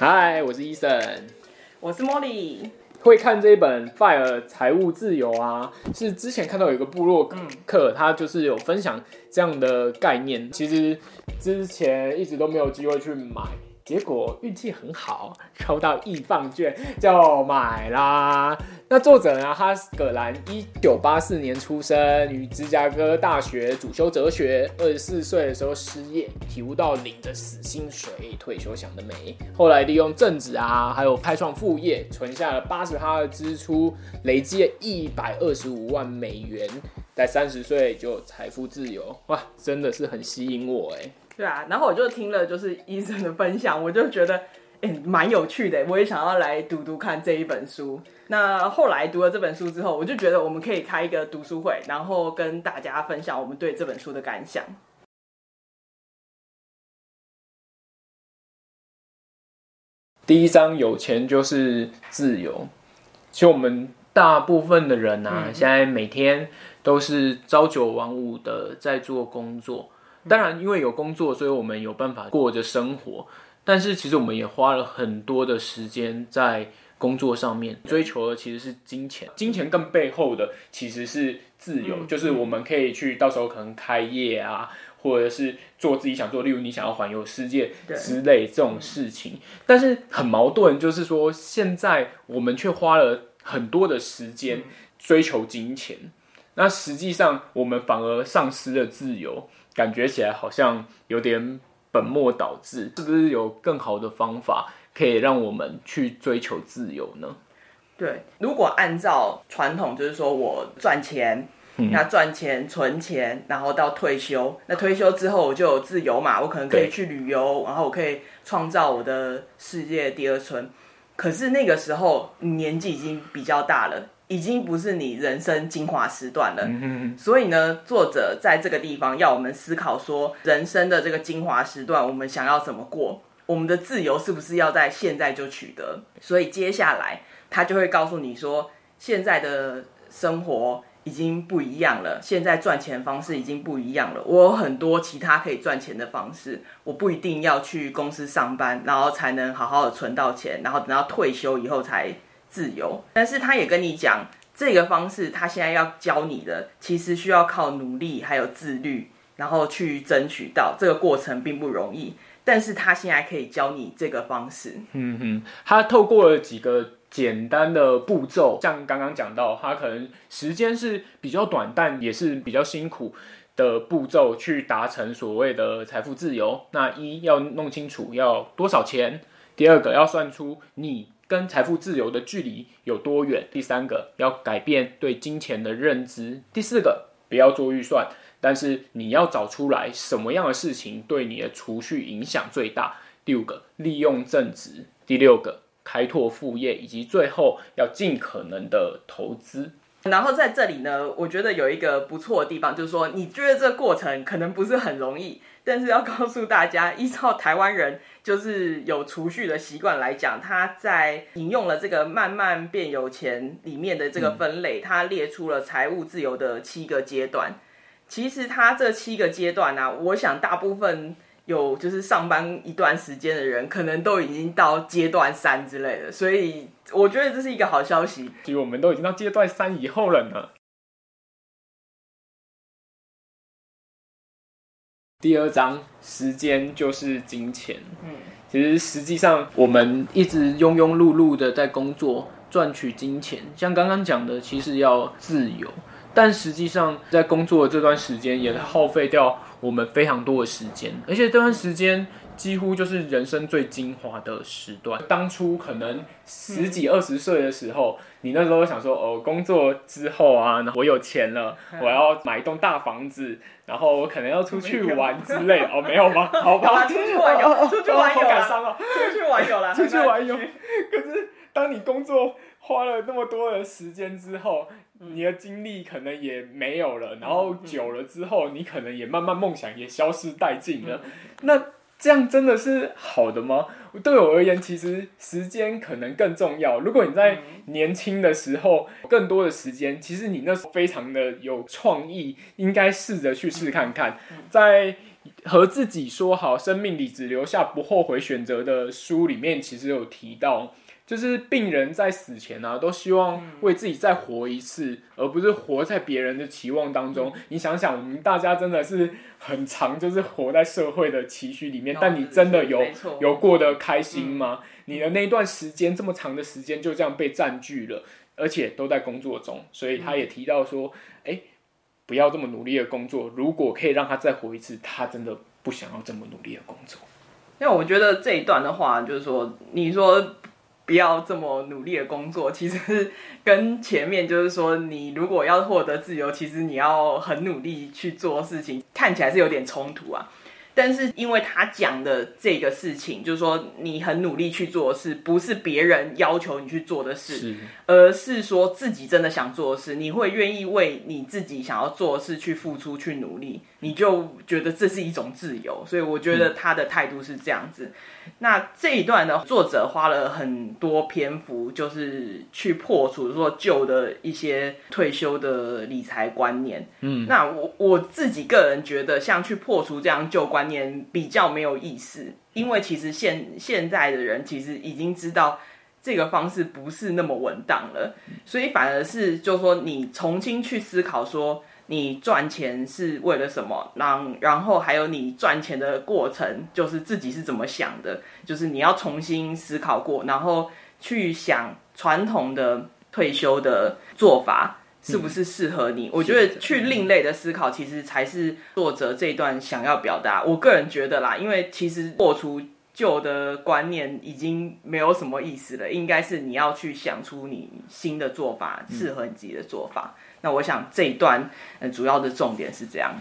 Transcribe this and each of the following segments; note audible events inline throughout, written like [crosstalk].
嗨，我是 Eason，我是 Molly。会看这一本《FIRE 财务自由》啊，是之前看到有一个部落客，他就是有分享这样的概念。其实之前一直都没有机会去买。结果运气很好，抽到易放券就买啦。那作者呢？哈葛兰，一九八四年出生，于芝加哥大学主修哲学。二十四岁的时候失业，体悟到领着死薪水退休想得美。后来利用正职啊，还有开创副业，存下了八十趴的支出，累积了一百二十五万美元，在三十岁就财富自由。哇，真的是很吸引我哎。对啊，然后我就听了就是 Eason 的分享，我就觉得哎蛮有趣的，我也想要来读读看这一本书。那后来读了这本书之后，我就觉得我们可以开一个读书会，然后跟大家分享我们对这本书的感想。第一章有钱就是自由，其实我们大部分的人啊，嗯、现在每天都是朝九晚五的在做工作。当然，因为有工作，所以我们有办法过着生活。但是，其实我们也花了很多的时间在工作上面，追求的其实是金钱。金钱更背后的其实是自由，嗯、就是我们可以去到时候可能开业啊，或者是做自己想做，例如你想要环游世界之类这种事情。但是很矛盾，就是说现在我们却花了很多的时间追求金钱，那实际上我们反而丧失了自由。感觉起来好像有点本末倒置，是不是有更好的方法可以让我们去追求自由呢？对，如果按照传统，就是说我赚钱，嗯、那赚钱存钱，然后到退休，那退休之后我就有自由嘛，我可能可以去旅游，然后我可以创造我的世界第二春。可是那个时候年纪已经比较大了。已经不是你人生精华时段了，嗯、哼所以呢，作者在这个地方要我们思考说，人生的这个精华时段，我们想要怎么过？我们的自由是不是要在现在就取得？所以接下来他就会告诉你说，现在的生活已经不一样了，现在赚钱方式已经不一样了。我有很多其他可以赚钱的方式，我不一定要去公司上班，然后才能好好的存到钱，然后等到退休以后才。自由，但是他也跟你讲，这个方式他现在要教你的，其实需要靠努力还有自律，然后去争取到这个过程并不容易。但是他现在可以教你这个方式。嗯哼，他透过了几个简单的步骤，像刚刚讲到，他可能时间是比较短，但也是比较辛苦的步骤，去达成所谓的财富自由。那一要弄清楚要多少钱，第二个要算出你。跟财富自由的距离有多远？第三个要改变对金钱的认知。第四个不要做预算，但是你要找出来什么样的事情对你的储蓄影响最大。第五个利用正职。第六个开拓副业，以及最后要尽可能的投资。然后在这里呢，我觉得有一个不错的地方，就是说你觉得这个过程可能不是很容易。但是要告诉大家，依照台湾人就是有储蓄的习惯来讲，他在引用了这个《慢慢变有钱》里面的这个分类，他列出了财务自由的七个阶段。其实他这七个阶段呢、我想大部分有就是上班一段时间的人，可能都已经到阶段三之类的，所以我觉得这是一个好消息。其实我们都已经到阶段三以后了呢。第二章，时间就是金钱。嗯，其实实际上我们一直庸庸碌碌的在工作赚取金钱，像刚刚讲的，其实要自由，但实际上在工作的这段时间也耗费掉我们非常多的时间，而且这段时间。几乎就是人生最精华的时段。当初可能十几二十岁的时候，嗯、你那时候想说，哦，工作之后啊，我有钱了，嗯、我要买一栋大房子，然后我可能要出去玩之类的。哦，没有吗？好吧，出去玩有，出去玩有啦，哦、出去玩有啦，出去玩有。可是当你工作花了那么多的时间之后，你的精力可能也没有了，然后久了之后，你可能也慢慢梦想也消失殆尽了。那这样真的是好的吗？对我而言，其实时间可能更重要。如果你在年轻的时候更多的时间，其实你那时候非常的有创意，应该试着去试看看。在和自己说好，生命里只留下不后悔选择的书里面，其实有提到。就是病人在死前啊，都希望为自己再活一次，嗯、而不是活在别人的期望当中。嗯、你想想，我们大家真的是很长，就是活在社会的期许里面。但你真的有有过得开心吗？嗯、你的那一段时间这么长的时间就这样被占据了，而且都在工作中。所以他也提到说，哎、嗯欸，不要这么努力的工作。如果可以让他再活一次，他真的不想要这么努力的工作。因为我觉得这一段的话，就是说，你说。不要这么努力的工作，其实跟前面就是说，你如果要获得自由，其实你要很努力去做事情，看起来是有点冲突啊。但是因为他讲的这个事情，就是说你很努力去做的事，不是别人要求你去做的事，是。而是说自己真的想做的事，你会愿意为你自己想要做的事去付出、去努力，你就觉得这是一种自由。所以我觉得他的态度是这样子。嗯、那这一段呢，作者花了很多篇幅，就是去破除说旧的一些退休的理财观念。嗯，那我我自己个人觉得，像去破除这样旧观念比较没有意思，因为其实现现在的人其实已经知道这个方式不是那么稳当了，所以反而是就是说你重新去思考说你赚钱是为了什么，然然后还有你赚钱的过程就是自己是怎么想的，就是你要重新思考过，然后去想传统的退休的做法。是不是适合你？嗯、我觉得去另类的思考，其实才是作者这一段想要表达。我个人觉得啦，因为其实破除旧的观念已经没有什么意思了，应该是你要去想出你新的做法，适合你自己的做法。嗯、那我想这一段，主要的重点是这样。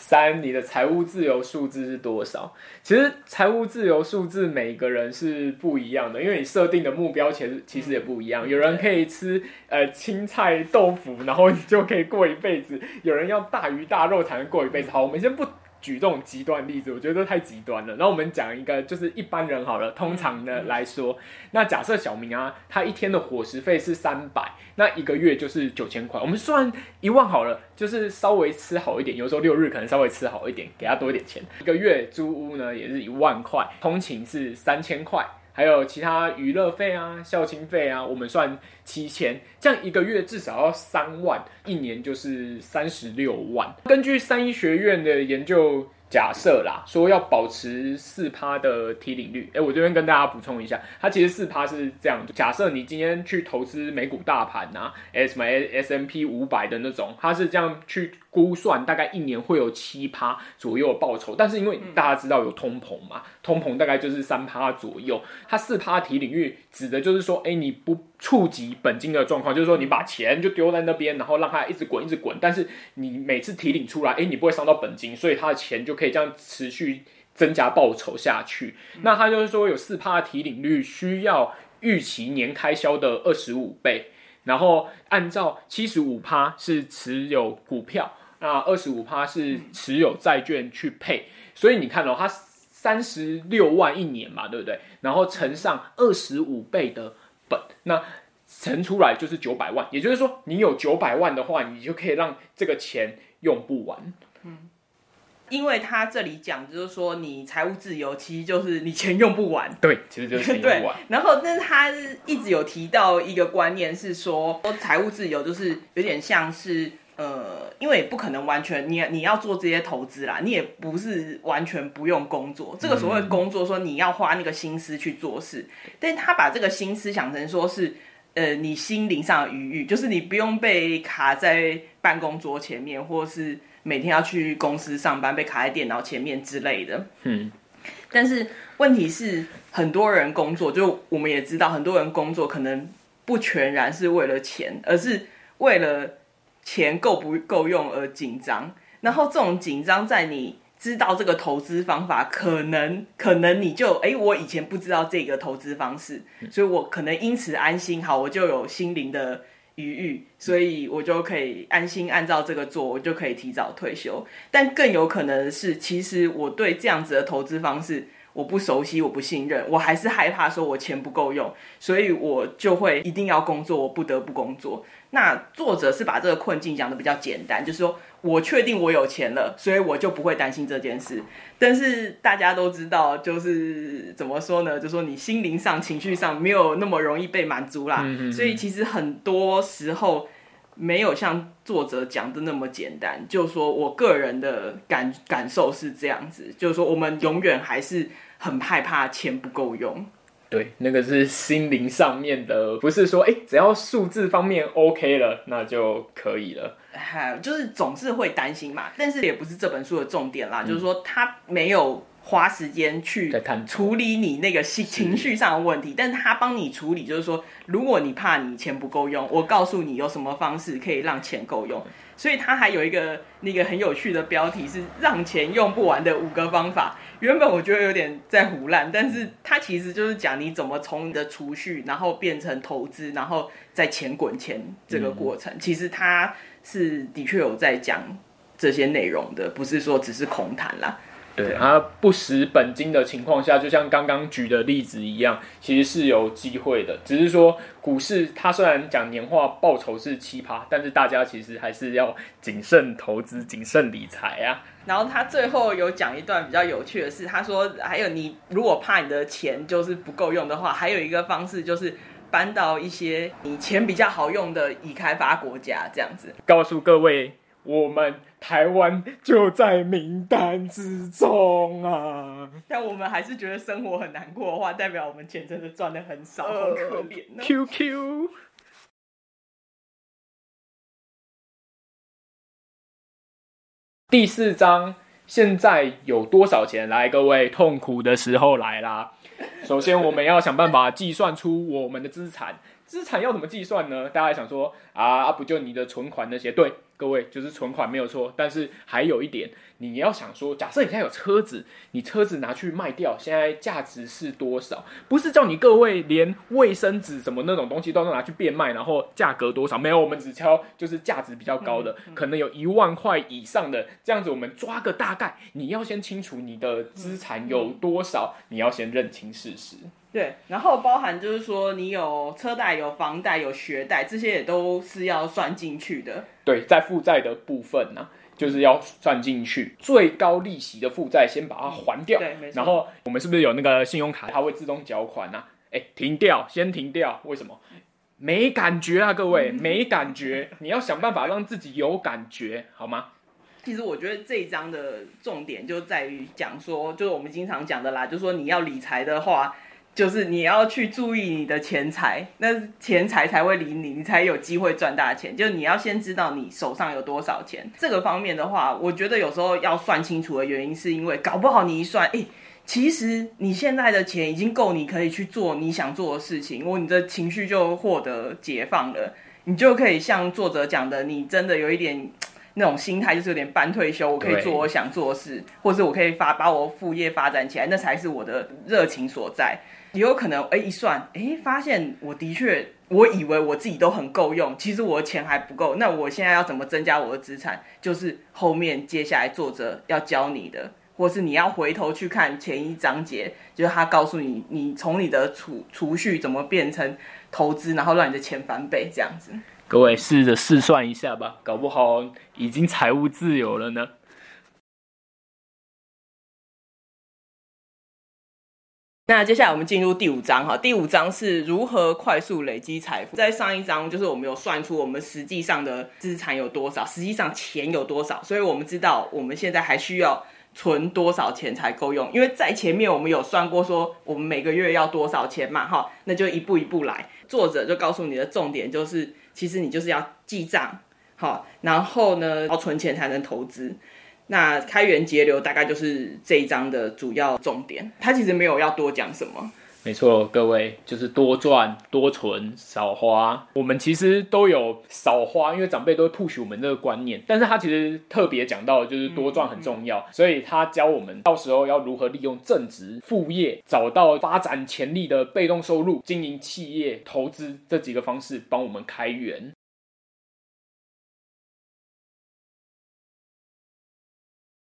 三，你的财务自由数字是多少？其实财务自由数字每个人是不一样的，因为你设定的目标其实其实也不一样。有人可以吃呃青菜豆腐，然后你就可以过一辈子；有人要大鱼大肉才能过一辈子。好，我们先不。举这种极端例子，我觉得太极端了。然后我们讲一个，就是一般人好了。通常的来说，那假设小明啊，他一天的伙食费是三百，那一个月就是九千块。我们算一万好了，就是稍微吃好一点，有时候六日可能稍微吃好一点，给他多一点钱。一个月租屋呢也是一万块，通勤是三千块。还有其他娱乐费啊、孝亲费啊，我们算七千，这样一个月至少要三万，一年就是三十六万。根据三一学院的研究。假设啦，说要保持四趴的提领率，哎、我这边跟大家补充一下，它其实四趴是这样，假设你今天去投资美股大盘啊，什么 S M P 五百的那种，它是这样去估算，大概一年会有七趴左右的报酬，但是因为大家知道有通膨嘛，通膨大概就是三趴左右，它四趴提领域指的就是说，哎、欸，你不触及本金的状况，就是说你把钱就丢在那边，然后让它一直滚一直滚，但是你每次提领出来，哎、欸，你不会伤到本金，所以它的钱就可以。这样持续增加报酬下去，那它就是说有四趴的提领率，需要预期年开销的二十五倍，然后按照七十五趴是持有股票，那二十五趴是持有债券去配，所以你看哦，它三十六万一年嘛，对不对？然后乘上二十五倍的本，那乘出来就是九百万，也就是说你有九百万的话，你就可以让这个钱用不完。嗯。因为他这里讲就是说，你财务自由其实就是你钱用不完。对，其实就是钱用不完。[laughs] 然后，但是他一直有提到一个观念是，说财务自由就是有点像是呃，因为不可能完全你你要做这些投资啦，你也不是完全不用工作。这个所谓工作，说你要花那个心思去做事，嗯、但是他把这个心思想成说是呃，你心灵上的愉悦，就是你不用被卡在办公桌前面，或是。每天要去公司上班，被卡在电脑前面之类的。嗯，但是问题是，很多人工作，就我们也知道，很多人工作可能不全然是为了钱，而是为了钱够不够用而紧张。然后这种紧张，在你知道这个投资方法，可能可能你就哎，我以前不知道这个投资方式，所以我可能因此安心，好，我就有心灵的。余裕，所以我就可以安心按照这个做，我就可以提早退休。但更有可能的是，其实我对这样子的投资方式，我不熟悉，我不信任，我还是害怕说我钱不够用，所以我就会一定要工作，我不得不工作。那作者是把这个困境讲的比较简单，就是说我确定我有钱了，所以我就不会担心这件事。但是大家都知道，就是怎么说呢？就说你心灵上、情绪上没有那么容易被满足啦。嗯嗯。所以其实很多时候没有像作者讲的那么简单。就是说我个人的感感受是这样子，就是说我们永远还是很害怕钱不够用。对，那个是心灵上面的，不是说哎，只要数字方面 OK 了，那就可以了。还有就是总是会担心嘛，但是也不是这本书的重点啦。嗯、就是说他没有花时间去处理你那个心情绪上的问题，但是他帮你处理，就是说如果你怕你钱不够用，我告诉你有什么方式可以让钱够用。所以他还有一个那个很有趣的标题是“让钱用不完的五个方法”。原本我觉得有点在胡烂，但是他其实就是讲你怎么从你的储蓄，然后变成投资，然后再钱滚钱这个过程。嗯、其实他是的确有在讲这些内容的，不是说只是空谈啦。对，他不蚀本金的情况下，就像刚刚举的例子一样，其实是有机会的。只是说股市，它虽然讲年化报酬是奇葩，但是大家其实还是要谨慎投资、谨慎理财啊。然后他最后有讲一段比较有趣的事，他说还有你如果怕你的钱就是不够用的话，还有一个方式就是搬到一些你钱比较好用的已开发国家，这样子。告诉各位。我们台湾就在名单之中啊！但我们还是觉得生活很难过的话，代表我们钱真的赚的很少，好可怜呢。QQ 第四章，现在有多少钱？来，各位，痛苦的时候来啦！首先，我们要想办法计算出我们的资产。资产要怎么计算呢？大家还想说啊，不就你的存款那些？对。各位就是存款没有错，但是还有一点，你要想说，假设你现在有车子，你车子拿去卖掉，现在价值是多少？不是叫你各位连卫生纸什么那种东西都能拿去变卖，然后价格多少？没有，我们只挑就是价值比较高的，可能有一万块以上的这样子，我们抓个大概。你要先清楚你的资产有多少，你要先认清事实。对，然后包含就是说，你有车贷、有房贷、有学贷，这些也都是要算进去的。对，在负债的部分呢、啊，就是要算进去最高利息的负债，先把它还掉。对，没错。然后我们是不是有那个信用卡，它会自动缴款呢、啊？哎，停掉，先停掉。为什么？没感觉啊，各位，没感觉。你要想办法让自己有感觉，好吗？其实我觉得这一章的重点就在于讲说，就是我们经常讲的啦，就是说你要理财的话。就是你要去注意你的钱财，那钱财才会理你，你才有机会赚大钱。就是你要先知道你手上有多少钱。这个方面的话，我觉得有时候要算清楚的原因，是因为搞不好你一算，诶，其实你现在的钱已经够你可以去做你想做的事情，我你的情绪就获得解放了，你就可以像作者讲的，你真的有一点那种心态，就是有点半退休，我可以做我想做的事，或是我可以发把我副业发展起来，那才是我的热情所在。也有可能，哎，一算，哎，发现我的确，我以为我自己都很够用，其实我的钱还不够。那我现在要怎么增加我的资产？就是后面接下来作者要教你的，或是你要回头去看前一章节，就是他告诉你，你从你的储储蓄怎么变成投资，然后让你的钱翻倍这样子。各位试着试算一下吧，搞不好已经财务自由了呢。那接下来我们进入第五章哈，第五章是如何快速累积财富。在上一章就是我们有算出我们实际上的资产有多少，实际上钱有多少，所以我们知道我们现在还需要存多少钱才够用。因为在前面我们有算过说我们每个月要多少钱嘛，哈，那就一步一步来。作者就告诉你的重点就是，其实你就是要记账，好，然后呢要存钱才能投资。那开源节流大概就是这一章的主要重点，他其实没有要多讲什么。没错，各位就是多赚多存少花。我们其实都有少花，因为长辈都会 push 我们这个观念。但是他其实特别讲到的就是多赚很重要，嗯嗯、所以他教我们到时候要如何利用正职副业，找到发展潜力的被动收入，经营企业、投资这几个方式，帮我们开源。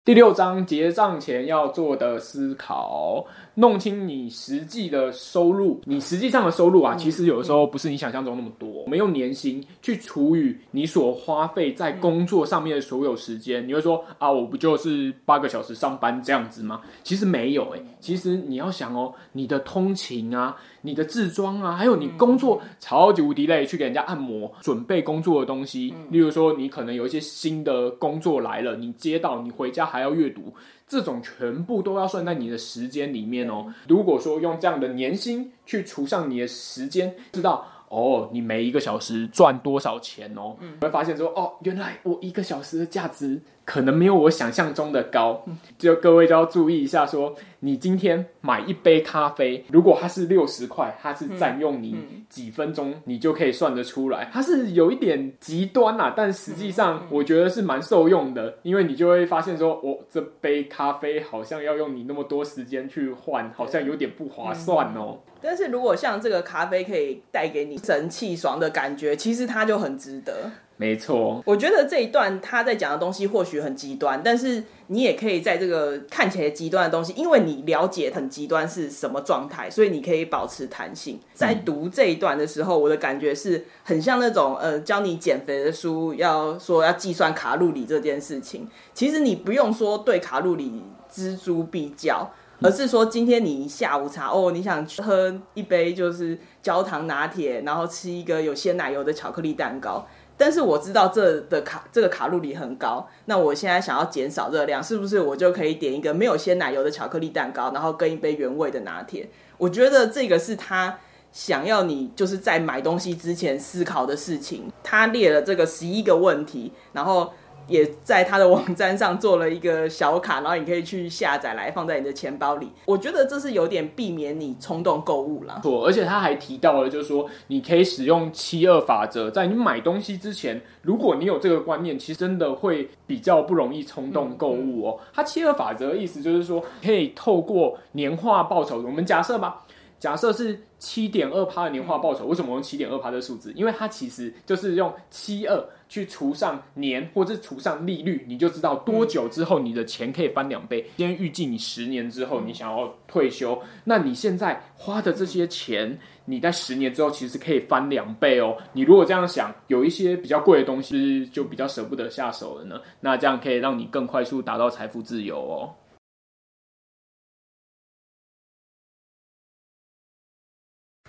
第六章结账前要做的思考，弄清你实际的收入，你实际上的收入啊，其实有的时候不是你想象中那么多。我们用年薪去除以你所花费在工作上面的所有时间，你会说啊，我不就是八个小时上班这样子吗？其实没有诶、欸，其实你要想哦，你的通勤啊，你的自装啊，还有你工作超级无敌累，去给人家按摩，准备工作的东西，例如说你可能有一些新的工作来了，你接到，你回家还要阅读。这种全部都要算在你的时间里面哦。如果说用这样的年薪去除上你的时间，知道哦，你每一个小时赚多少钱哦，你会发现说哦，原来我一个小时的价值。可能没有我想象中的高，就各位就要注意一下说，说你今天买一杯咖啡，如果它是六十块，它是占用你几分钟，你就可以算得出来，它是有一点极端啊，但实际上我觉得是蛮受用的，因为你就会发现说，我、哦、这杯咖啡好像要用你那么多时间去换，好像有点不划算哦。但是如果像这个咖啡可以带给你神气爽的感觉，其实它就很值得。没错，我觉得这一段他在讲的东西或许很极端，但是你也可以在这个看起来极端的东西，因为你了解很极端是什么状态，所以你可以保持弹性。在读这一段的时候，我的感觉是很像那种呃教你减肥的书，要说要计算卡路里这件事情。其实你不用说对卡路里锱铢必较，而是说今天你下午茶哦，你想喝一杯就是焦糖拿铁，然后吃一个有鲜奶油的巧克力蛋糕。但是我知道这的卡这个卡路里很高，那我现在想要减少热量，是不是我就可以点一个没有鲜奶油的巧克力蛋糕，然后跟一杯原味的拿铁？我觉得这个是他想要你就是在买东西之前思考的事情。他列了这个十一个问题，然后。也在他的网站上做了一个小卡，然后你可以去下载来放在你的钱包里。我觉得这是有点避免你冲动购物啦。错，而且他还提到了，就是说你可以使用七二法则，在你买东西之前，如果你有这个观念，其实真的会比较不容易冲动购物哦。他七二法则的意思就是说，可以透过年化报酬，我们假设吧。假设是七点二趴的年化报酬，为什么用七点二趴的数字？因为它其实就是用七二去除上年，或者除上利率，你就知道多久之后你的钱可以翻两倍。今天预计你十年之后你想要退休，那你现在花的这些钱，你在十年之后其实可以翻两倍哦。你如果这样想，有一些比较贵的东西就比较舍不得下手了呢，那这样可以让你更快速达到财富自由哦。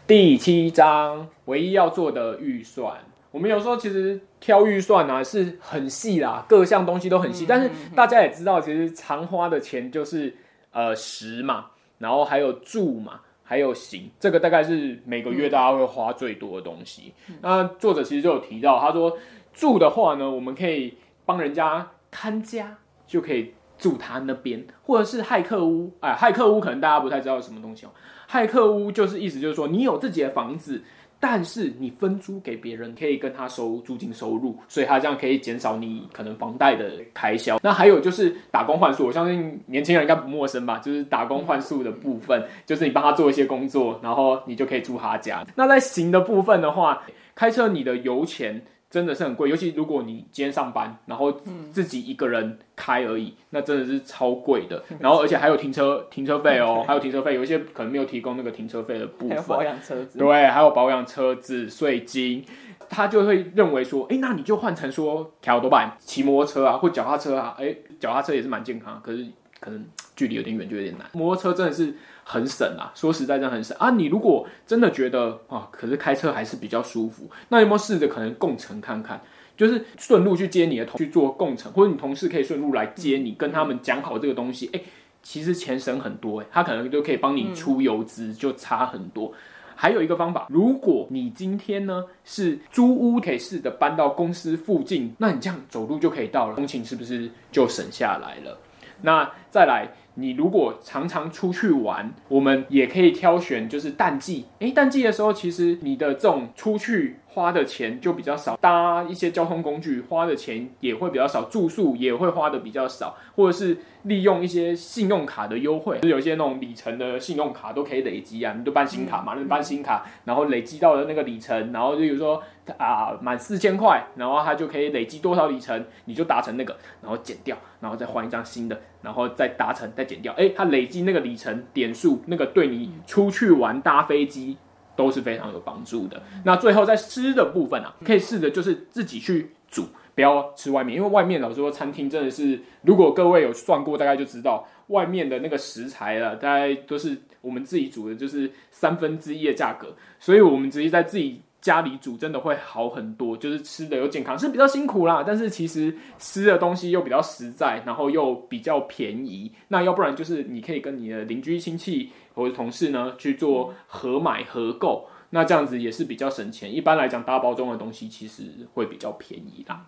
第七章，唯一要做的预算。我们有时候其实挑预算啊是很细啦，各项东西都很细。但是大家也知道，其实常花的钱就是呃食嘛，然后还有住嘛，还有行，这个大概是每个月大家会花最多的东西。那作者其实就有提到，他说住的话呢，我们可以帮人家看家，就可以住他那边，或者是骇客屋。哎，骇客屋可能大家不太知道是什么东西哦。骇客屋就是意思就是说，你有自己的房子，但是你分租给别人，可以跟他收租金收入，所以他这样可以减少你可能房贷的开销。那还有就是打工换宿，我相信年轻人应该不陌生吧？就是打工换宿的部分，就是你帮他做一些工作，然后你就可以住他家。那在行的部分的话，开车你的油钱。真的是很贵，尤其如果你今天上班，然后自己一个人开而已，嗯、那真的是超贵的。然后而且还有停车停车费哦，还有停车费，有一些可能没有提供那个停车费的部分。还有保养车子。对，还有保养车子税金，他就会认为说，哎，那你就换成说骑多半骑摩托车啊，或脚踏车啊，哎，脚踏车也是蛮健康，可是可能距离有点远，就有点难。摩托车真的是。很省啊，说实在，真的很省啊。你如果真的觉得啊，可是开车还是比较舒服，那有没有试着可能共乘看看？就是顺路去接你的同去做共乘，或者你同事可以顺路来接你，跟他们讲好这个东西。哎，其实钱省很多，哎，他可能就可以帮你出油资，就差很多。还有一个方法，如果你今天呢是租屋，可以试着搬到公司附近，那你这样走路就可以到了，通勤是不是就省下来了？那再来。你如果常常出去玩，我们也可以挑选，就是淡季。诶，淡季的时候，其实你的这种出去花的钱就比较少，搭一些交通工具花的钱也会比较少，住宿也会花的比较少，或者是利用一些信用卡的优惠，就有些那种里程的信用卡都可以累积啊，你就办新卡嘛，那你办新卡，然后累积到了那个里程，然后就比如说啊满四千块，然后它就可以累积多少里程，你就达成那个，然后减掉，然后再换一张新的，然后再达成再减掉，哎，它累积那个里程点数，那个对你出去玩搭飞机都是非常有帮助的。那最后在吃的部分啊，可以试着就是自己去煮。不要吃外面，因为外面老实说，餐厅真的是，如果各位有算过，大概就知道外面的那个食材了，大概都是我们自己煮的，就是三分之一的价格，所以我们直接在自己家里煮，真的会好很多，就是吃的又健康，是比较辛苦啦，但是其实吃的东西又比较实在，然后又比较便宜。那要不然就是你可以跟你的邻居亲戚或者同事呢去做合买合购，那这样子也是比较省钱。一般来讲，大包装的东西其实会比较便宜啦。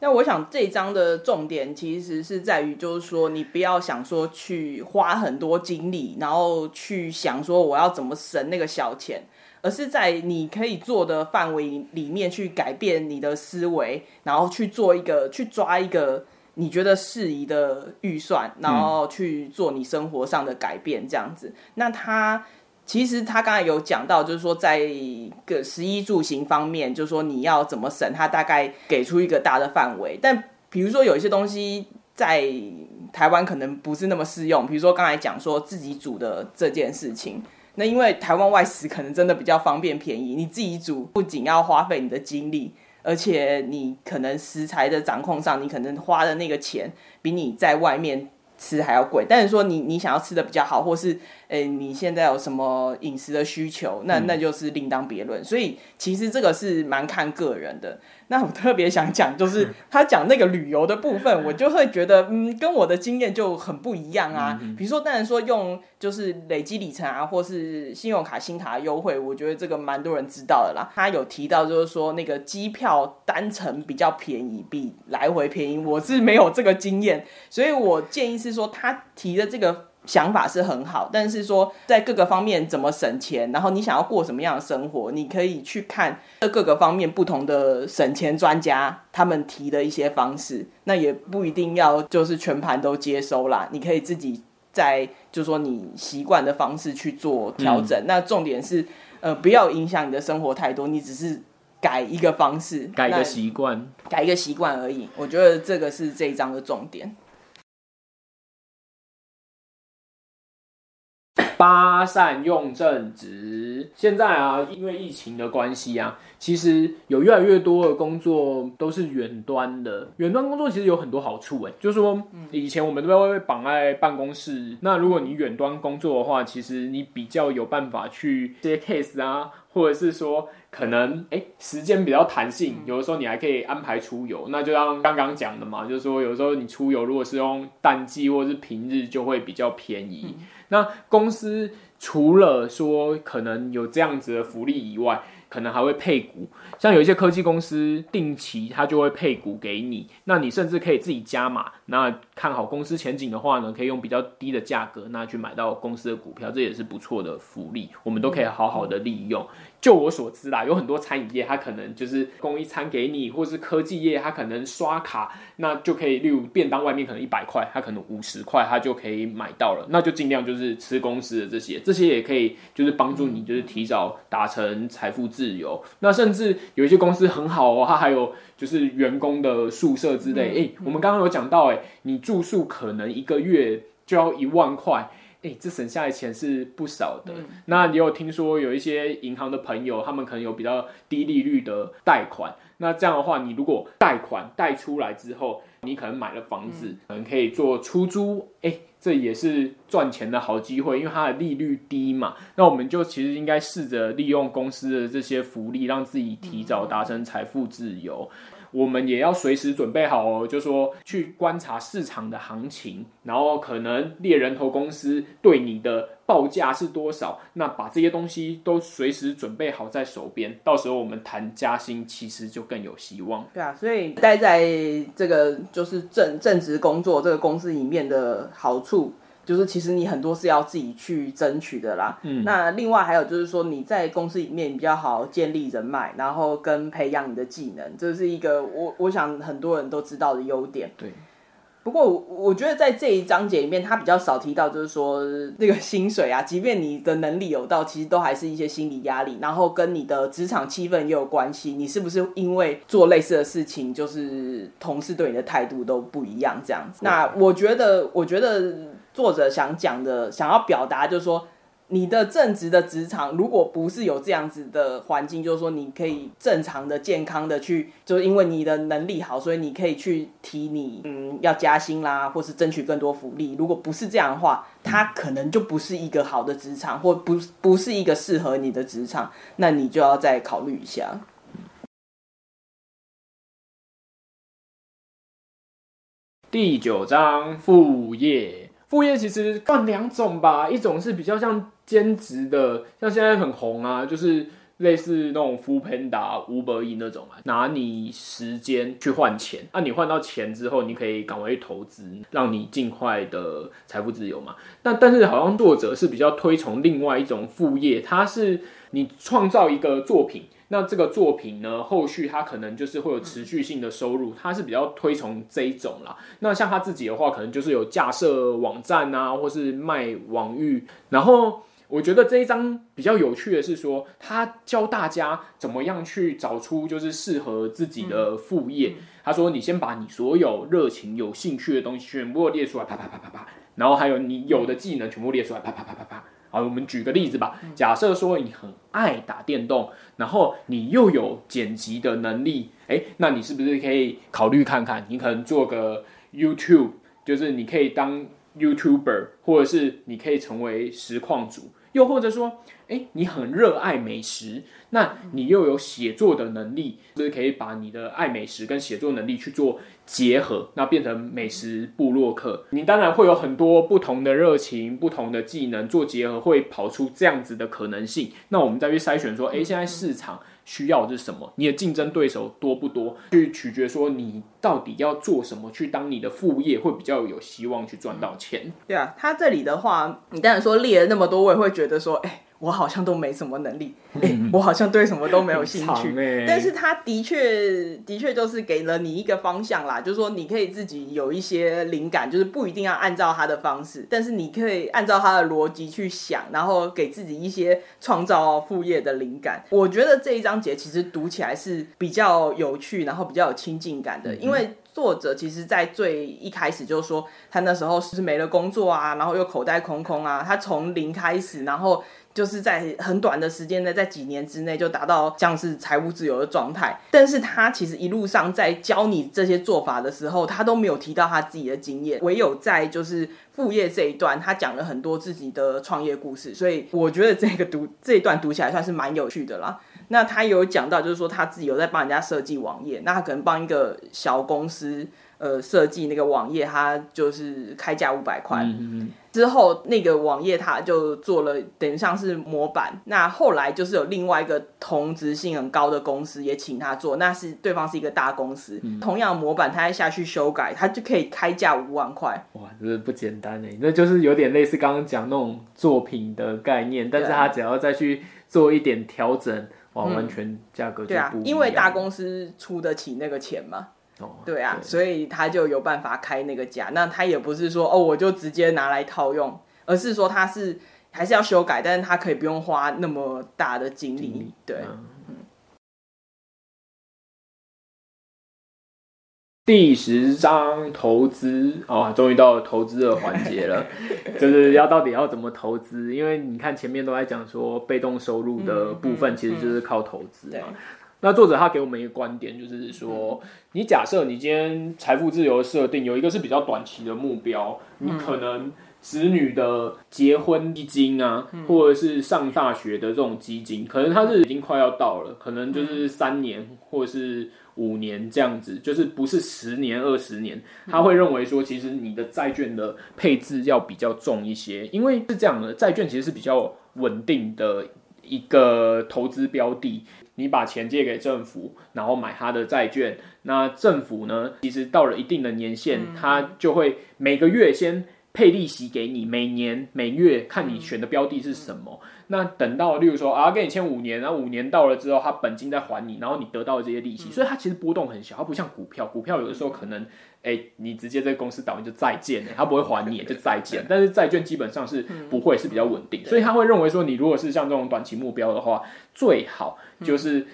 那我想这一章的重点其实是在于，就是说你不要想说去花很多精力，然后去想说我要怎么省那个小钱，而是在你可以做的范围里面去改变你的思维，然后去做一个去抓一个你觉得适宜的预算，然后去做你生活上的改变，这样子。那他。其实他刚才有讲到，就是说在个食衣住行方面，就是说你要怎么省，他大概给出一个大的范围。但比如说有一些东西在台湾可能不是那么适用，比如说刚才讲说自己煮的这件事情，那因为台湾外食可能真的比较方便便宜，你自己煮不仅要花费你的精力，而且你可能食材的掌控上，你可能花的那个钱比你在外面吃还要贵。但是说你你想要吃的比较好，或是诶，你现在有什么饮食的需求？那那就是另当别论。所以其实这个是蛮看个人的。那我特别想讲，就是他讲那个旅游的部分，我就会觉得，嗯，跟我的经验就很不一样啊。比如说，当然说用就是累积里程啊，或是信用卡新卡优惠，我觉得这个蛮多人知道的啦。他有提到就是说那个机票单程比较便宜，比来回便宜。我是没有这个经验，所以我建议是说他提的这个。想法是很好，但是说在各个方面怎么省钱，然后你想要过什么样的生活，你可以去看这各个方面不同的省钱专家他们提的一些方式，那也不一定要就是全盘都接收啦，你可以自己在就是说你习惯的方式去做调整。嗯、那重点是呃不要影响你的生活太多，你只是改一个方式，改一个习惯，改一个习惯而已。我觉得这个是这一章的重点。八善用正直，现在啊，因为疫情的关系啊，其实有越来越多的工作都是远端的。远端工作其实有很多好处，哎，就是说，以前我们都会被绑在办公室，那如果你远端工作的话，其实你比较有办法去接 case 啊，或者是说，可能哎，时间比较弹性，有的时候你还可以安排出游。那就像刚刚讲的嘛，就是说，有时候你出游如果是用淡季或者是平日，就会比较便宜。那公司除了说可能有这样子的福利以外，可能还会配股，像有一些科技公司定期它就会配股给你，那你甚至可以自己加码。那看好公司前景的话呢，可以用比较低的价格，那去买到公司的股票，这也是不错的福利，我们都可以好好的利用。就我所知啦，有很多餐饮业它可能就是供一餐给你，或是科技业它可能刷卡，那就可以，例如便当外面可能一百块，它可能五十块它就可以买到了，那就尽量就是吃公司的这些，这些也可以就是帮助你就是提早达成财富自由。那甚至有一些公司很好哦，它还有就是员工的宿舍之类。哎、欸，我们刚刚有讲到，哎，你住宿可能一个月就要一万块。哎，这省下来钱是不少的。嗯、那你有听说有一些银行的朋友，他们可能有比较低利率的贷款。那这样的话，你如果贷款贷出来之后，你可能买了房子，嗯、可能可以做出租。哎，这也是赚钱的好机会，因为它的利率低嘛。那我们就其实应该试着利用公司的这些福利，让自己提早达成财富自由。嗯我们也要随时准备好哦，就说去观察市场的行情，然后可能猎人头公司对你的报价是多少，那把这些东西都随时准备好在手边，到时候我们谈加薪其实就更有希望。对啊，所以待在这个就是正正职工作这个公司里面的好处。就是其实你很多是要自己去争取的啦。嗯，那另外还有就是说你在公司里面比较好建立人脉，然后跟培养你的技能，这是一个我我想很多人都知道的优点。对。不过我我觉得在这一章节里面，他比较少提到，就是说那个薪水啊，即便你的能力有到，其实都还是一些心理压力，然后跟你的职场气氛也有关系。你是不是因为做类似的事情，就是同事对你的态度都不一样这样子？那我觉得，我觉得作者想讲的，想要表达就是说。你的正职的职场，如果不是有这样子的环境，就是说你可以正常的、健康的去，就是因为你的能力好，所以你可以去提你嗯要加薪啦，或是争取更多福利。如果不是这样的话，它可能就不是一个好的职场，或不不是一个适合你的职场，那你就要再考虑一下。第九章副业。副业其实分两种吧，一种是比较像兼职的，像现在很红啊，就是类似那种 f o o Panda、Uber E 那种啊，拿你时间去换钱，那、啊、你换到钱之后，你可以赶快去投资，让你尽快的财富自由嘛。但但是好像作者是比较推崇另外一种副业，它是你创造一个作品。那这个作品呢，后续他可能就是会有持续性的收入，他是比较推崇这一种啦。那像他自己的话，可能就是有架设网站啊，或是卖网域。然后我觉得这一章比较有趣的是说，他教大家怎么样去找出就是适合自己的副业。他说，你先把你所有热情、有兴趣的东西全部列出来，啪啪啪啪啪，然后还有你有的技能全部列出来，啪啪啪啪啪。好，我们举个例子吧。假设说你很爱打电动，然后你又有剪辑的能力，诶，那你是不是可以考虑看看？你可能做个 YouTube，就是你可以当 YouTuber，或者是你可以成为实况主。又或者说，诶，你很热爱美食，那你又有写作的能力，就是可以把你的爱美食跟写作能力去做结合，那变成美食部落客。你当然会有很多不同的热情、不同的技能做结合，会跑出这样子的可能性。那我们再去筛选说，诶，现在市场需要的是什么？你的竞争对手多不多？去取决说你到底要做什么，去当你的副业会比较有希望去赚到钱。对啊，他这里的话，你当然说列了那么多，我也会觉得说，诶。我好像都没什么能力，欸、[laughs] 我好像对什么都没有兴趣。欸、但是他的确，的确就是给了你一个方向啦，就是说你可以自己有一些灵感，就是不一定要按照他的方式，但是你可以按照他的逻辑去想，然后给自己一些创造副业的灵感。我觉得这一章节其实读起来是比较有趣，然后比较有亲近感的，因为。作者其实，在最一开始就说，他那时候是没了工作啊，然后又口袋空空啊。他从零开始，然后就是在很短的时间内，在几年之内就达到像是财务自由的状态。但是他其实一路上在教你这些做法的时候，他都没有提到他自己的经验，唯有在就是副业这一段，他讲了很多自己的创业故事。所以我觉得这个读这一段读起来算是蛮有趣的啦。那他有讲到，就是说他自己有在帮人家设计网页，那他可能帮一个小公司，呃，设计那个网页，它就是开价五百块。嗯嗯。之后那个网页它就做了，等于像是模板。那后来就是有另外一个同质性很高的公司也请他做，那是对方是一个大公司，嗯、同样模板他再下去修改，他就可以开价五万块。哇，这不简单哎，那就是有点类似刚刚讲那种作品的概念，但是他只要再去做一点调整。完完全价格就不一样。对啊，因为大公司出得起那个钱嘛。哦，对啊，对，所以他就有办法开那个价。那他也不是说哦，我就直接拿来套用，而是说他是还是要修改，但是他可以不用花那么大的精力。精力对。嗯第十章投资哦，终于到了投资的环节了，[laughs] 就是要到底要怎么投资？因为你看前面都在讲说被动收入的部分其实就是靠投资嘛。那作者他给我们一个观点，就是说，你假设你今天财富自由设定有一个是比较短期的目标，你可能子女的结婚基金啊，或者是上大学的这种基金，可能它是已经快要到了，可能就是三年或者是。五年这样子，就是不是十年、二十年，他会认为说，其实你的债券的配置要比较重一些，因为是这样的，债券其实是比较稳定的一个投资标的。你把钱借给政府，然后买他的债券，那政府呢，其实到了一定的年限，他就会每个月先配利息给你，每年每月看你选的标的是什么。嗯、那等到例如说啊，跟你签五年，然后五年到了之后，他本金再还你，然后你得到这些利息，嗯、所以它其实波动很小，它不像股票，股票有的时候可能。哎、欸，你直接这个公司倒你就再见了，[laughs] 他不会还你，就再见。但是债券基本上是不会，是比较稳定，所以他会认为说，你如果是像这种短期目标的话，最好就是，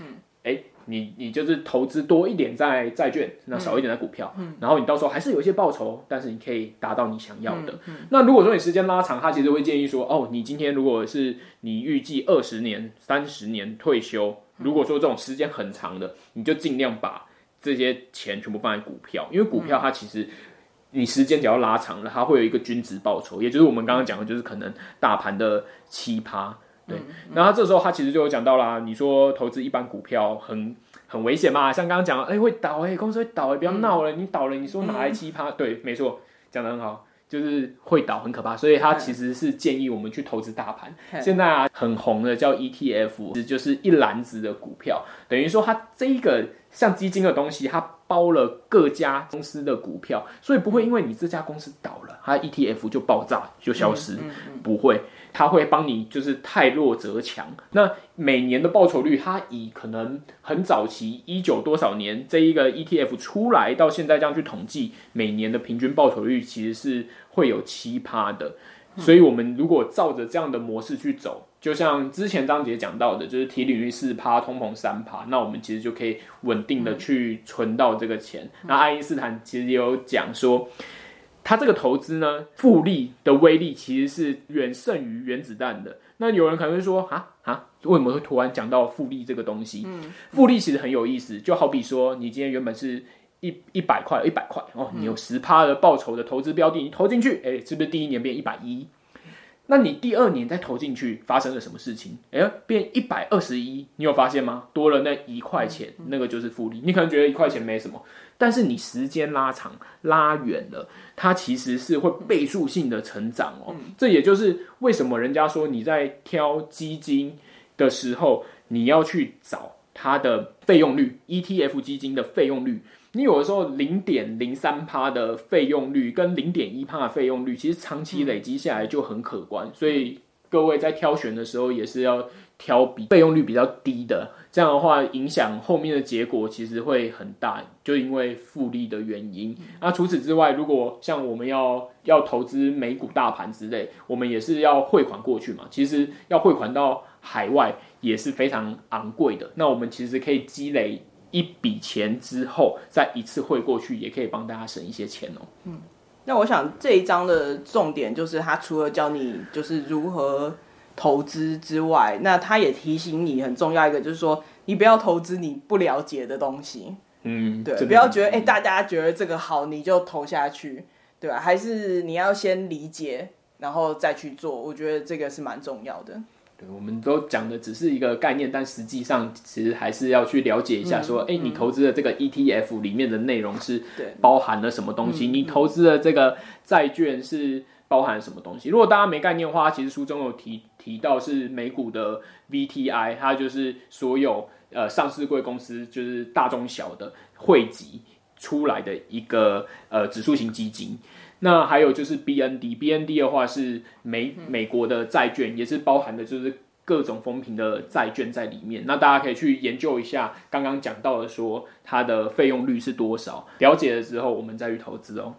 哎、欸，你你就是投资多一点在债券，那少一点在股票，然后你到时候还是有一些报酬，但是你可以达到你想要的。那如果说你时间拉长，他其实会建议说，哦，你今天如果是你预计二十年、三十年退休，如果说这种时间很长的，你就尽量把。这些钱全部放在股票，因为股票它其实你时间只要拉长了，它会有一个均值报酬，也就是我们刚刚讲的，就是可能大盘的七趴。对，然后这时候他其实就有讲到啦，你说投资一般股票很很危险嘛？像刚刚讲，哎会倒哎，公司会倒哎，不要闹了，你倒了，你说哪来七趴？对，没错，讲的很好。就是会倒很可怕，所以他其实是建议我们去投资大盘。现在啊很红的叫 ETF，就是一篮子的股票，等于说它这一个像基金的东西，它包了各家公司的股票，所以不会因为你这家公司倒了，它 ETF 就爆炸就消失，不会。它会帮你，就是太弱则强。那每年的报酬率，它以可能很早期一九多少年这一个 ETF 出来到现在这样去统计，每年的平均报酬率其实是会有七趴的。所以，我们如果照着这样的模式去走，就像之前张杰讲到的，就是提领率四趴，通膨三趴，那我们其实就可以稳定的去存到这个钱。那爱因斯坦其实也有讲说。它这个投资呢，复利的威力其实是远胜于原子弹的。那有人可能会说，啊啊，为什么会突然讲到复利这个东西？嗯，复利其实很有意思，就好比说，你今天原本是一一百块，一百块哦，你有十趴的报酬的投资标的，你投进去，哎，是不是第一年变一百一？那你第二年再投进去，发生了什么事情？哎，变一百二十一，你有发现吗？多了那一块钱，那个就是复利。你可能觉得一块钱没什么，但是你时间拉长、拉远了，它其实是会倍数性的成长哦。这也就是为什么人家说你在挑基金的时候，你要去找它的费用率，ETF 基金的费用率。你有的时候零点零三趴的费用率跟零点一趴的费用率，其实长期累积下来就很可观。所以各位在挑选的时候，也是要挑比费用率比较低的，这样的话影响后面的结果其实会很大，就因为复利的原因。那除此之外，如果像我们要要投资美股大盘之类，我们也是要汇款过去嘛。其实要汇款到海外也是非常昂贵的。那我们其实可以积累。一笔钱之后，再一次汇过去，也可以帮大家省一些钱哦。嗯，那我想这一章的重点就是，他除了教你就是如何投资之外，那他也提醒你很重要一个，就是说你不要投资你不了解的东西。嗯，对，不要觉得哎、欸，大家觉得这个好，你就投下去，对吧？还是你要先理解，然后再去做。我觉得这个是蛮重要的。对，我们都讲的只是一个概念，但实际上其实还是要去了解一下，说，哎、嗯，你投资的这个 ETF 里面的内容是包含了什么东西？你投资的这个债券是包含什么东西？如果大家没概念的话，其实书中有提提到是美股的 VTI，它就是所有呃上市贵公司就是大中小的汇集出来的一个呃指数型基金。那还有就是 BND，BND 的话是美美国的债券，也是包含的就是各种风评的债券在里面。那大家可以去研究一下，刚刚讲到的说它的费用率是多少，了解了之后我们再去投资哦。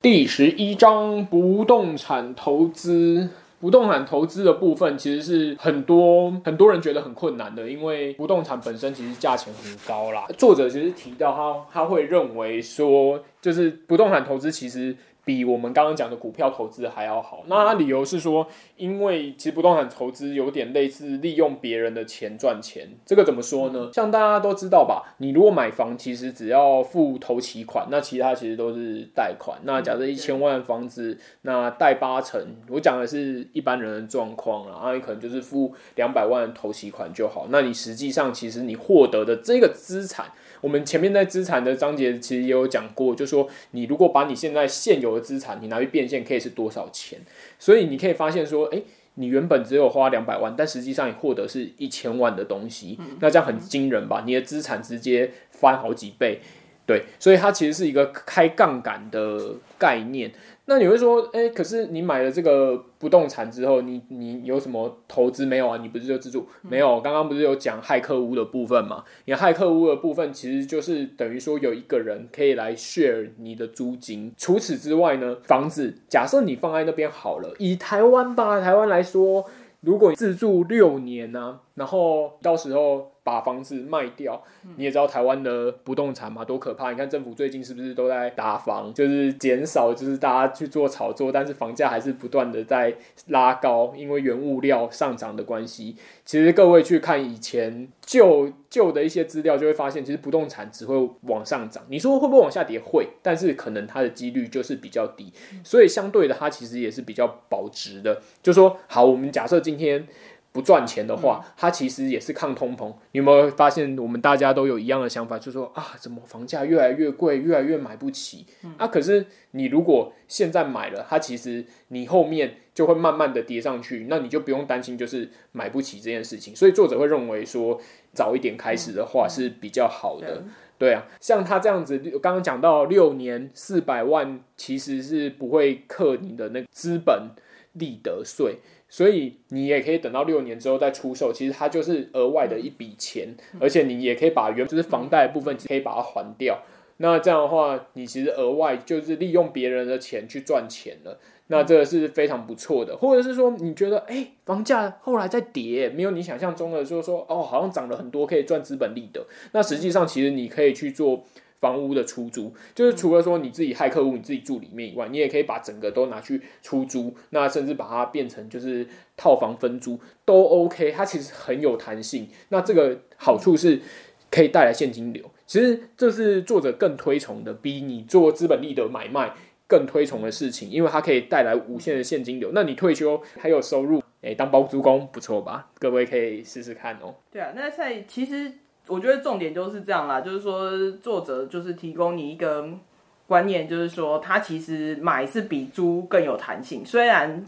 第十一章不动产投资。不动产投资的部分其实是很多很多人觉得很困难的，因为不动产本身其实价钱很高啦。作者其实提到他他会认为说，就是不动产投资其实。比我们刚刚讲的股票投资还要好。那他理由是说，因为其实不动产投资有点类似利用别人的钱赚钱。这个怎么说呢？像大家都知道吧，你如果买房，其实只要付头期款，那其他其实都是贷款。那假设一千万房子，那贷八成，我讲的是一般人的状况啦，那你可能就是付两百万头期款就好。那你实际上其实你获得的这个资产。我们前面在资产的章节其实也有讲过，就是说你如果把你现在现有的资产，你拿去变现，可以是多少钱？所以你可以发现说，诶，你原本只有花两百万，但实际上你获得是一千万的东西，那这样很惊人吧？你的资产直接翻好几倍。对，所以它其实是一个开杠杆的概念。那你会说，哎、可是你买了这个不动产之后，你你有什么投资没有啊？你不是就自住？没有，刚刚不是有讲骇客屋的部分嘛？你骇客屋的部分其实就是等于说有一个人可以来 share 你的租金。除此之外呢，房子假设你放在那边好了，以台湾吧，台湾来说，如果你自住六年呢、然后到时候。把房子卖掉，你也知道台湾的不动产嘛，多可怕！你看政府最近是不是都在打房，就是减少，就是大家去做炒作，但是房价还是不断的在拉高，因为原物料上涨的关系。其实各位去看以前旧旧的一些资料，就会发现，其实不动产只会往上涨。你说会不会往下跌？会，但是可能它的几率就是比较低，所以相对的，它其实也是比较保值的。就说好，我们假设今天。不赚钱的话，它其实也是抗通膨。你有没有发现，我们大家都有一样的想法，就是说啊，怎么房价越来越贵，越来越买不起？啊，可是你如果现在买了，它其实你后面就会慢慢的跌上去，那你就不用担心就是买不起这件事情。所以作者会认为说，早一点开始的话是比较好的。对啊，像他这样子，刚刚讲到六年四百万，其实是不会克你的那个资本利得税。所以你也可以等到六年之后再出售，其实它就是额外的一笔钱，而且你也可以把原就是房贷部分可以把它还掉。那这样的话，你其实额外就是利用别人的钱去赚钱了。那这个是非常不错的，或者是说你觉得哎、欸，房价后来在跌，没有你想象中的就是说哦，好像涨了很多可以赚资本利得。那实际上其实你可以去做。房屋的出租，就是除了说你自己害客户你自己住里面以外，你也可以把整个都拿去出租，那甚至把它变成就是套房分租都 OK，它其实很有弹性。那这个好处是可以带来现金流，其实这是作者更推崇的，比你做资本利得买卖更推崇的事情，因为它可以带来无限的现金流。那你退休还有收入，哎，当包租公不错吧？各位可以试试看哦。对啊，那在其实。我觉得重点就是这样啦，就是说作者就是提供你一个观念，就是说他其实买是比租更有弹性。虽然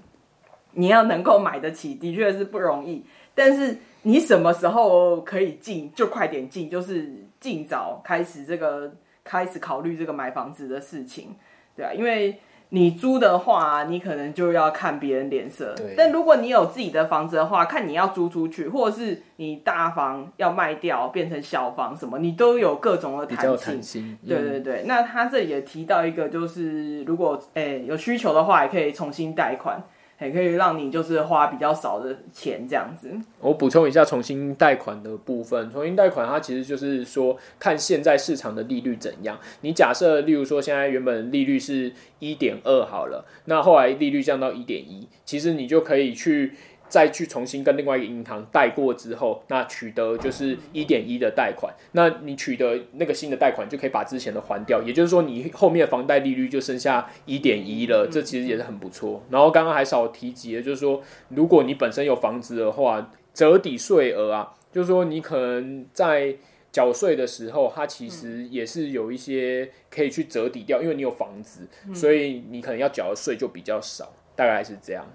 你要能够买得起，的确是不容易，但是你什么时候可以进，就快点进，就是尽早开始这个开始考虑这个买房子的事情，对啊，因为。你租的话，你可能就要看别人脸色。对。但如果你有自己的房子的话，看你要租出去，或者是你大房要卖掉变成小房什么，你都有各种的弹性。对对对。嗯。那他这里也提到一个，就是如果诶、欸、有需求的话，也可以重新贷款。也可以让你就是花比较少的钱这样子。我补充一下重新贷款的部分。重新贷款它其实就是说看现在市场的利率怎样。你假设例如说现在原本利率是一点二好了，那后来利率降到一点一，其实你就可以去。再去重新跟另外一个银行贷过之后，那取得就是一点一的贷款。那你取得那个新的贷款，就可以把之前的还掉。也就是说，你后面的房贷利率就剩下一点一了。这其实也是很不错。然后刚刚还少提及的，就是说，如果你本身有房子的话，折抵税额啊，就是说你可能在缴税的时候，它其实也是有一些可以去折抵掉，因为你有房子，所以你可能要缴的税就比较少。大概是这样。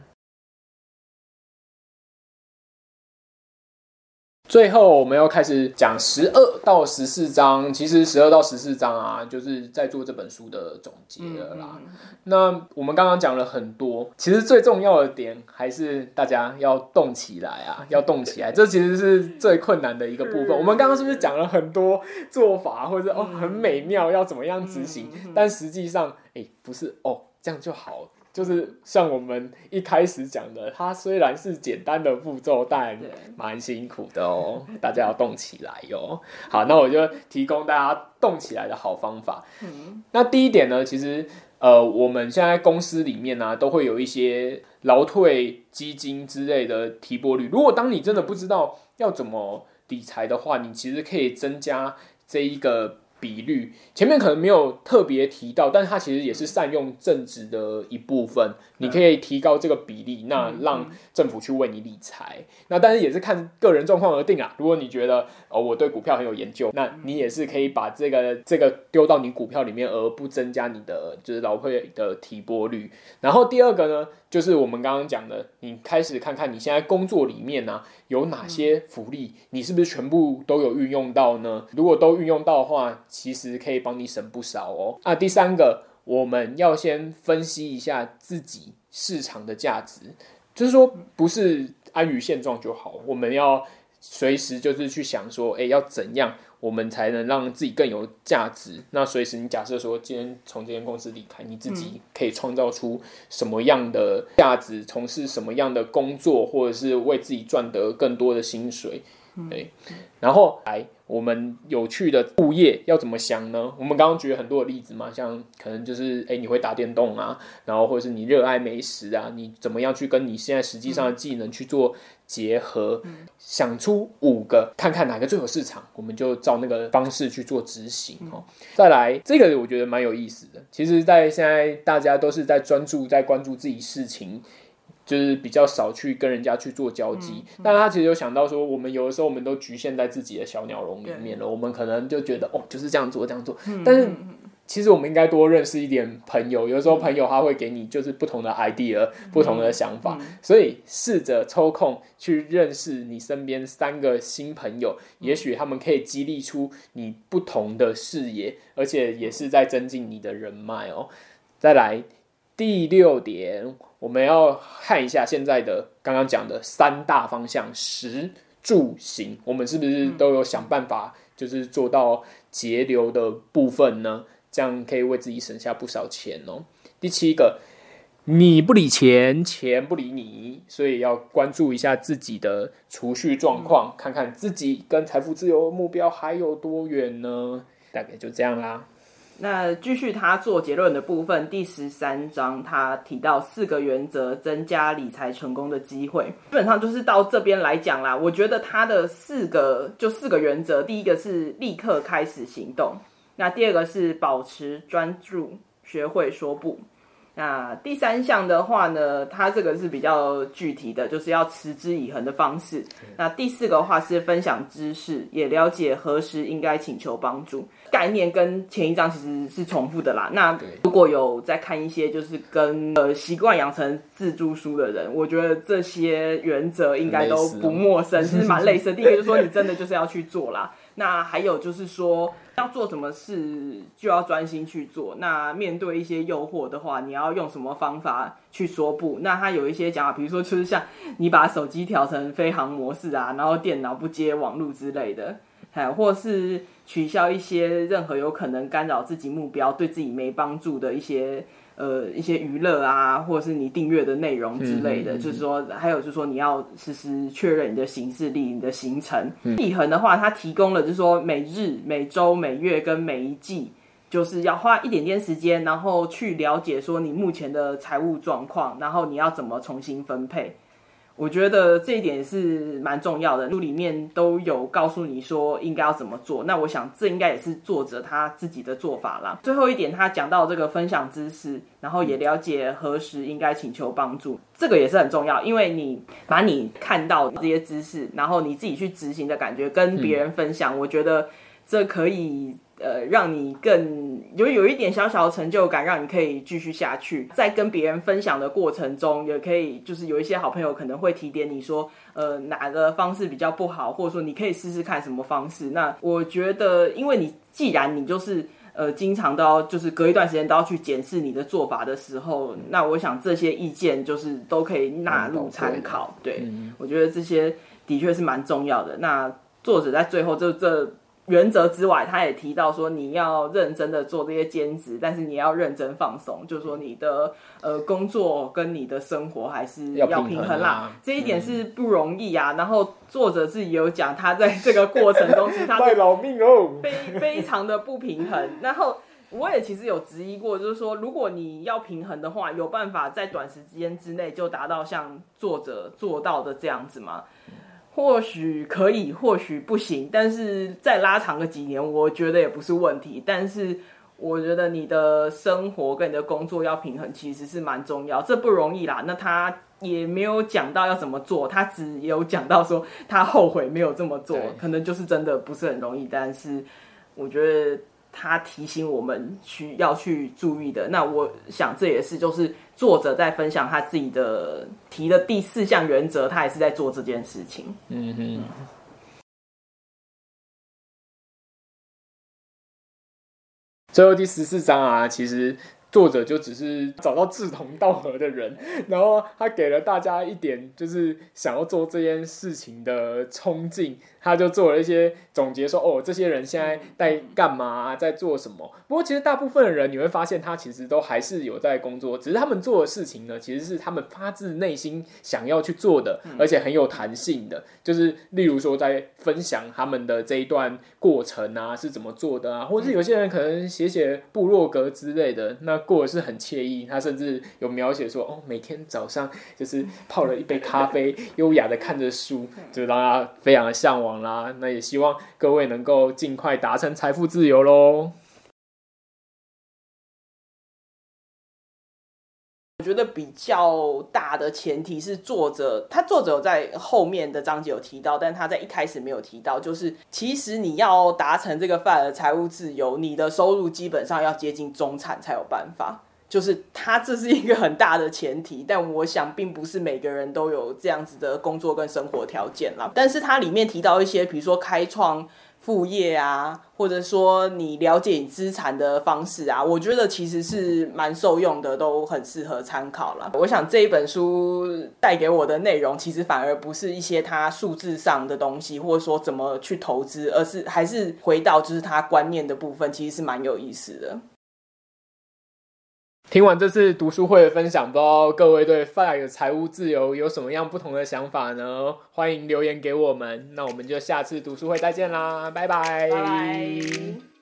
最后，我们要开始讲十二到十四章。其实十二到十四章啊，就是在做这本书的总结了啦。嗯嗯、那我们刚刚讲了很多，其实最重要的点还是大家要动起来啊，[laughs] 要动起来。这其实是最困难的一个部分。我们刚刚是不是讲了很多做法，或者哦很美妙，要怎么样执行？但实际上，哎、欸，不是哦，这样就好。就是像我们一开始讲的，它虽然是简单的步骤，但蛮辛苦的哦。[laughs] 大家要动起来哟。好，那我就提供大家动起来的好方法。嗯，那第一点呢，其实呃，我们现在公司里面呢、啊，都会有一些劳退基金之类的提拨率。如果当你真的不知道要怎么理财的话，你其实可以增加这一个。比率前面可能没有特别提到，但是它其实也是善用正职的一部分。你可以提高这个比例，那让政府去为你理财。那但是也是看个人状况而定啊。如果你觉得哦，我对股票很有研究，那你也是可以把这个这个丢到你股票里面，而不增加你的就是劳退的提拨率。然后第二个呢，就是我们刚刚讲的，你开始看看你现在工作里面呢、啊，有哪些福利，你是不是全部都有运用到呢？如果都运用到的话，其实可以帮你省不少哦。啊，第三个，我们要先分析一下自己市场的价值，就是说不是安于现状就好，我们要随时就是去想说，哎，要怎样。我们才能让自己更有价值。那随时你假设说，今天从这间公司离开，你自己可以创造出什么样的价值，从事什么样的工作，或者是为自己赚得更多的薪水。对，然后来我们有趣的副业要怎么想呢？我们刚刚举了很多的例子嘛，像可能就是哎，你会打电动啊，然后或者是你热爱美食啊，你怎么样去跟你现在实际上的技能去做结合，想出五个，看看哪个最有市场，我们就照那个方式去做执行哦。再来，这个我觉得蛮有意思的。其实，在现在大家都是在专注在关注自己事情。就是比较少去跟人家去做交际，嗯嗯、但他其实有想到说，我们有的时候我们都局限在自己的小鸟笼里面了。我们可能就觉得哦，就是这样做这样做。嗯、但是其实我们应该多认识一点朋友，有时候朋友他会给你就是不同的 idea、嗯、不同的想法，所以试着抽空去认识你身边三个新朋友，嗯、也许他们可以激励出你不同的视野，而且也是在增进你的人脉哦。再来第六点。我们要看一下现在的刚刚讲的三大方向，食住行，我们是不是都有想办法，就是做到节流的部分呢？这样可以为自己省下不少钱哦。第七个，你不理钱，钱不理你，所以要关注一下自己的储蓄状况，看看自己跟财富自由目标还有多远呢？大概就这样啦。那继续他做结论的部分，第十三章他提到四个原则，增加理财成功的机会。基本上就是到这边来讲啦。我觉得他的四个就四个原则，第一个是立刻开始行动，那第二个是保持专注，学会说不。那第三项的话呢，它这个是比较具体的，就是要持之以恒的方式。那第四个话是分享知识，也了解何时应该请求帮助。概念跟前一章其实是重复的啦。那如果有在看一些就是跟呃习惯养成自助书的人，我觉得这些原则应该都不陌生，其实蛮类似的。第一个就是说你真的就是要去做啦。那还有就是说，要做什么事就要专心去做。那面对一些诱惑的话，你要用什么方法去说不？那他有一些讲法，比如说就是像你把手机调成飞航模式啊，然后电脑不接网络之类的，还或是取消一些任何有可能干扰自己目标、对自己没帮助的一些。呃，一些娱乐啊，或者是你订阅的内容之类的，嗯嗯嗯、就是说，还有就是说，你要实时确认你的行事历、你的行程。立恒、嗯、的话，它提供了就是说，每日、每周、每月跟每一季，就是要花一点点时间，然后去了解说你目前的财务状况，然后你要怎么重新分配。我觉得这一点是蛮重要的，书里面都有告诉你说应该要怎么做。那我想这应该也是作者他自己的做法啦。最后一点，他讲到这个分享知识，然后也了解何时应该请求帮助，这个也是很重要，因为你把你看到这些知识，然后你自己去执行的感觉跟别人分享，我觉得这可以。呃，让你更有有一点小小的成就感，让你可以继续下去。在跟别人分享的过程中，也可以就是有一些好朋友可能会提点你说，呃，哪个方式比较不好，或者说你可以试试看什么方式。那我觉得，因为你既然你就是呃，经常都要就是隔一段时间都要去检视你的做法的时候，那我想这些意见就是都可以纳入参考。对，我觉得这些的确是蛮重要的。那作者在最后就这。原则之外，他也提到说，你要认真的做这些兼职，但是你要认真放松，就是说你的呃工作跟你的生活还是要平衡啦。衡啊、这一点是不容易啊。嗯、然后作者自己有讲，他在这个过程中是他 [laughs] 卖老命哦，非非常的不平衡。然后我也其实有质疑过，就是说如果你要平衡的话，有办法在短时间之内就达到像作者做到的这样子吗？或许可以，或许不行，但是再拉长个几年，我觉得也不是问题。但是我觉得你的生活跟你的工作要平衡，其实是蛮重要，这不容易啦。那他也没有讲到要怎么做，他只有讲到说他后悔没有这么做，可能就是真的不是很容易。但是我觉得他提醒我们需要去注意的。那我想这也是就是作者在分享他自己的提的第四项原则，他也是在做这件事情。嗯哼。最后第十四章啊，其实。作者就只是找到志同道合的人，[laughs] 然后他给了大家一点就是想要做这件事情的冲劲，他就做了一些总结说，说哦，这些人现在在干嘛，在做什么。不过其实大部分的人你会发现，他其实都还是有在工作，只是他们做的事情呢，其实是他们发自内心想要去做的，而且很有弹性的。就是例如说，在分享他们的这一段过程啊，是怎么做的啊，或者是有些人可能写写部落格之类的那。过得是很惬意，他甚至有描写说，哦，每天早上就是泡了一杯咖啡，优雅的看着书，就让他非常的向往啦。那也希望各位能够尽快达成财富自由喽。觉得比较大的前提是作者，他作者有在后面的章节有提到，但他在一开始没有提到，就是其实你要达成这个 FIRE 的财务自由，你的收入基本上要接近中产才有办法，[laughs] 就是他这是一个很大的前提，但我想并不是每个人都有这样子的工作跟生活条件啦。但是它里面提到一些，比如说开创。副业啊，或者说你了解你资产的方式啊，我觉得其实是蛮受用的，都很适合参考了。我想这一本书带给我的内容，其实反而不是一些它数字上的东西，或者说怎么去投资，而是还是回到就是它观念的部分，其实是蛮有意思的。听完这次读书会的分享，不知道各位对 FIRE 的财务自由有什么样不同的想法呢？欢迎留言给我们。那我们就下次读书会再见啦，拜拜。拜拜。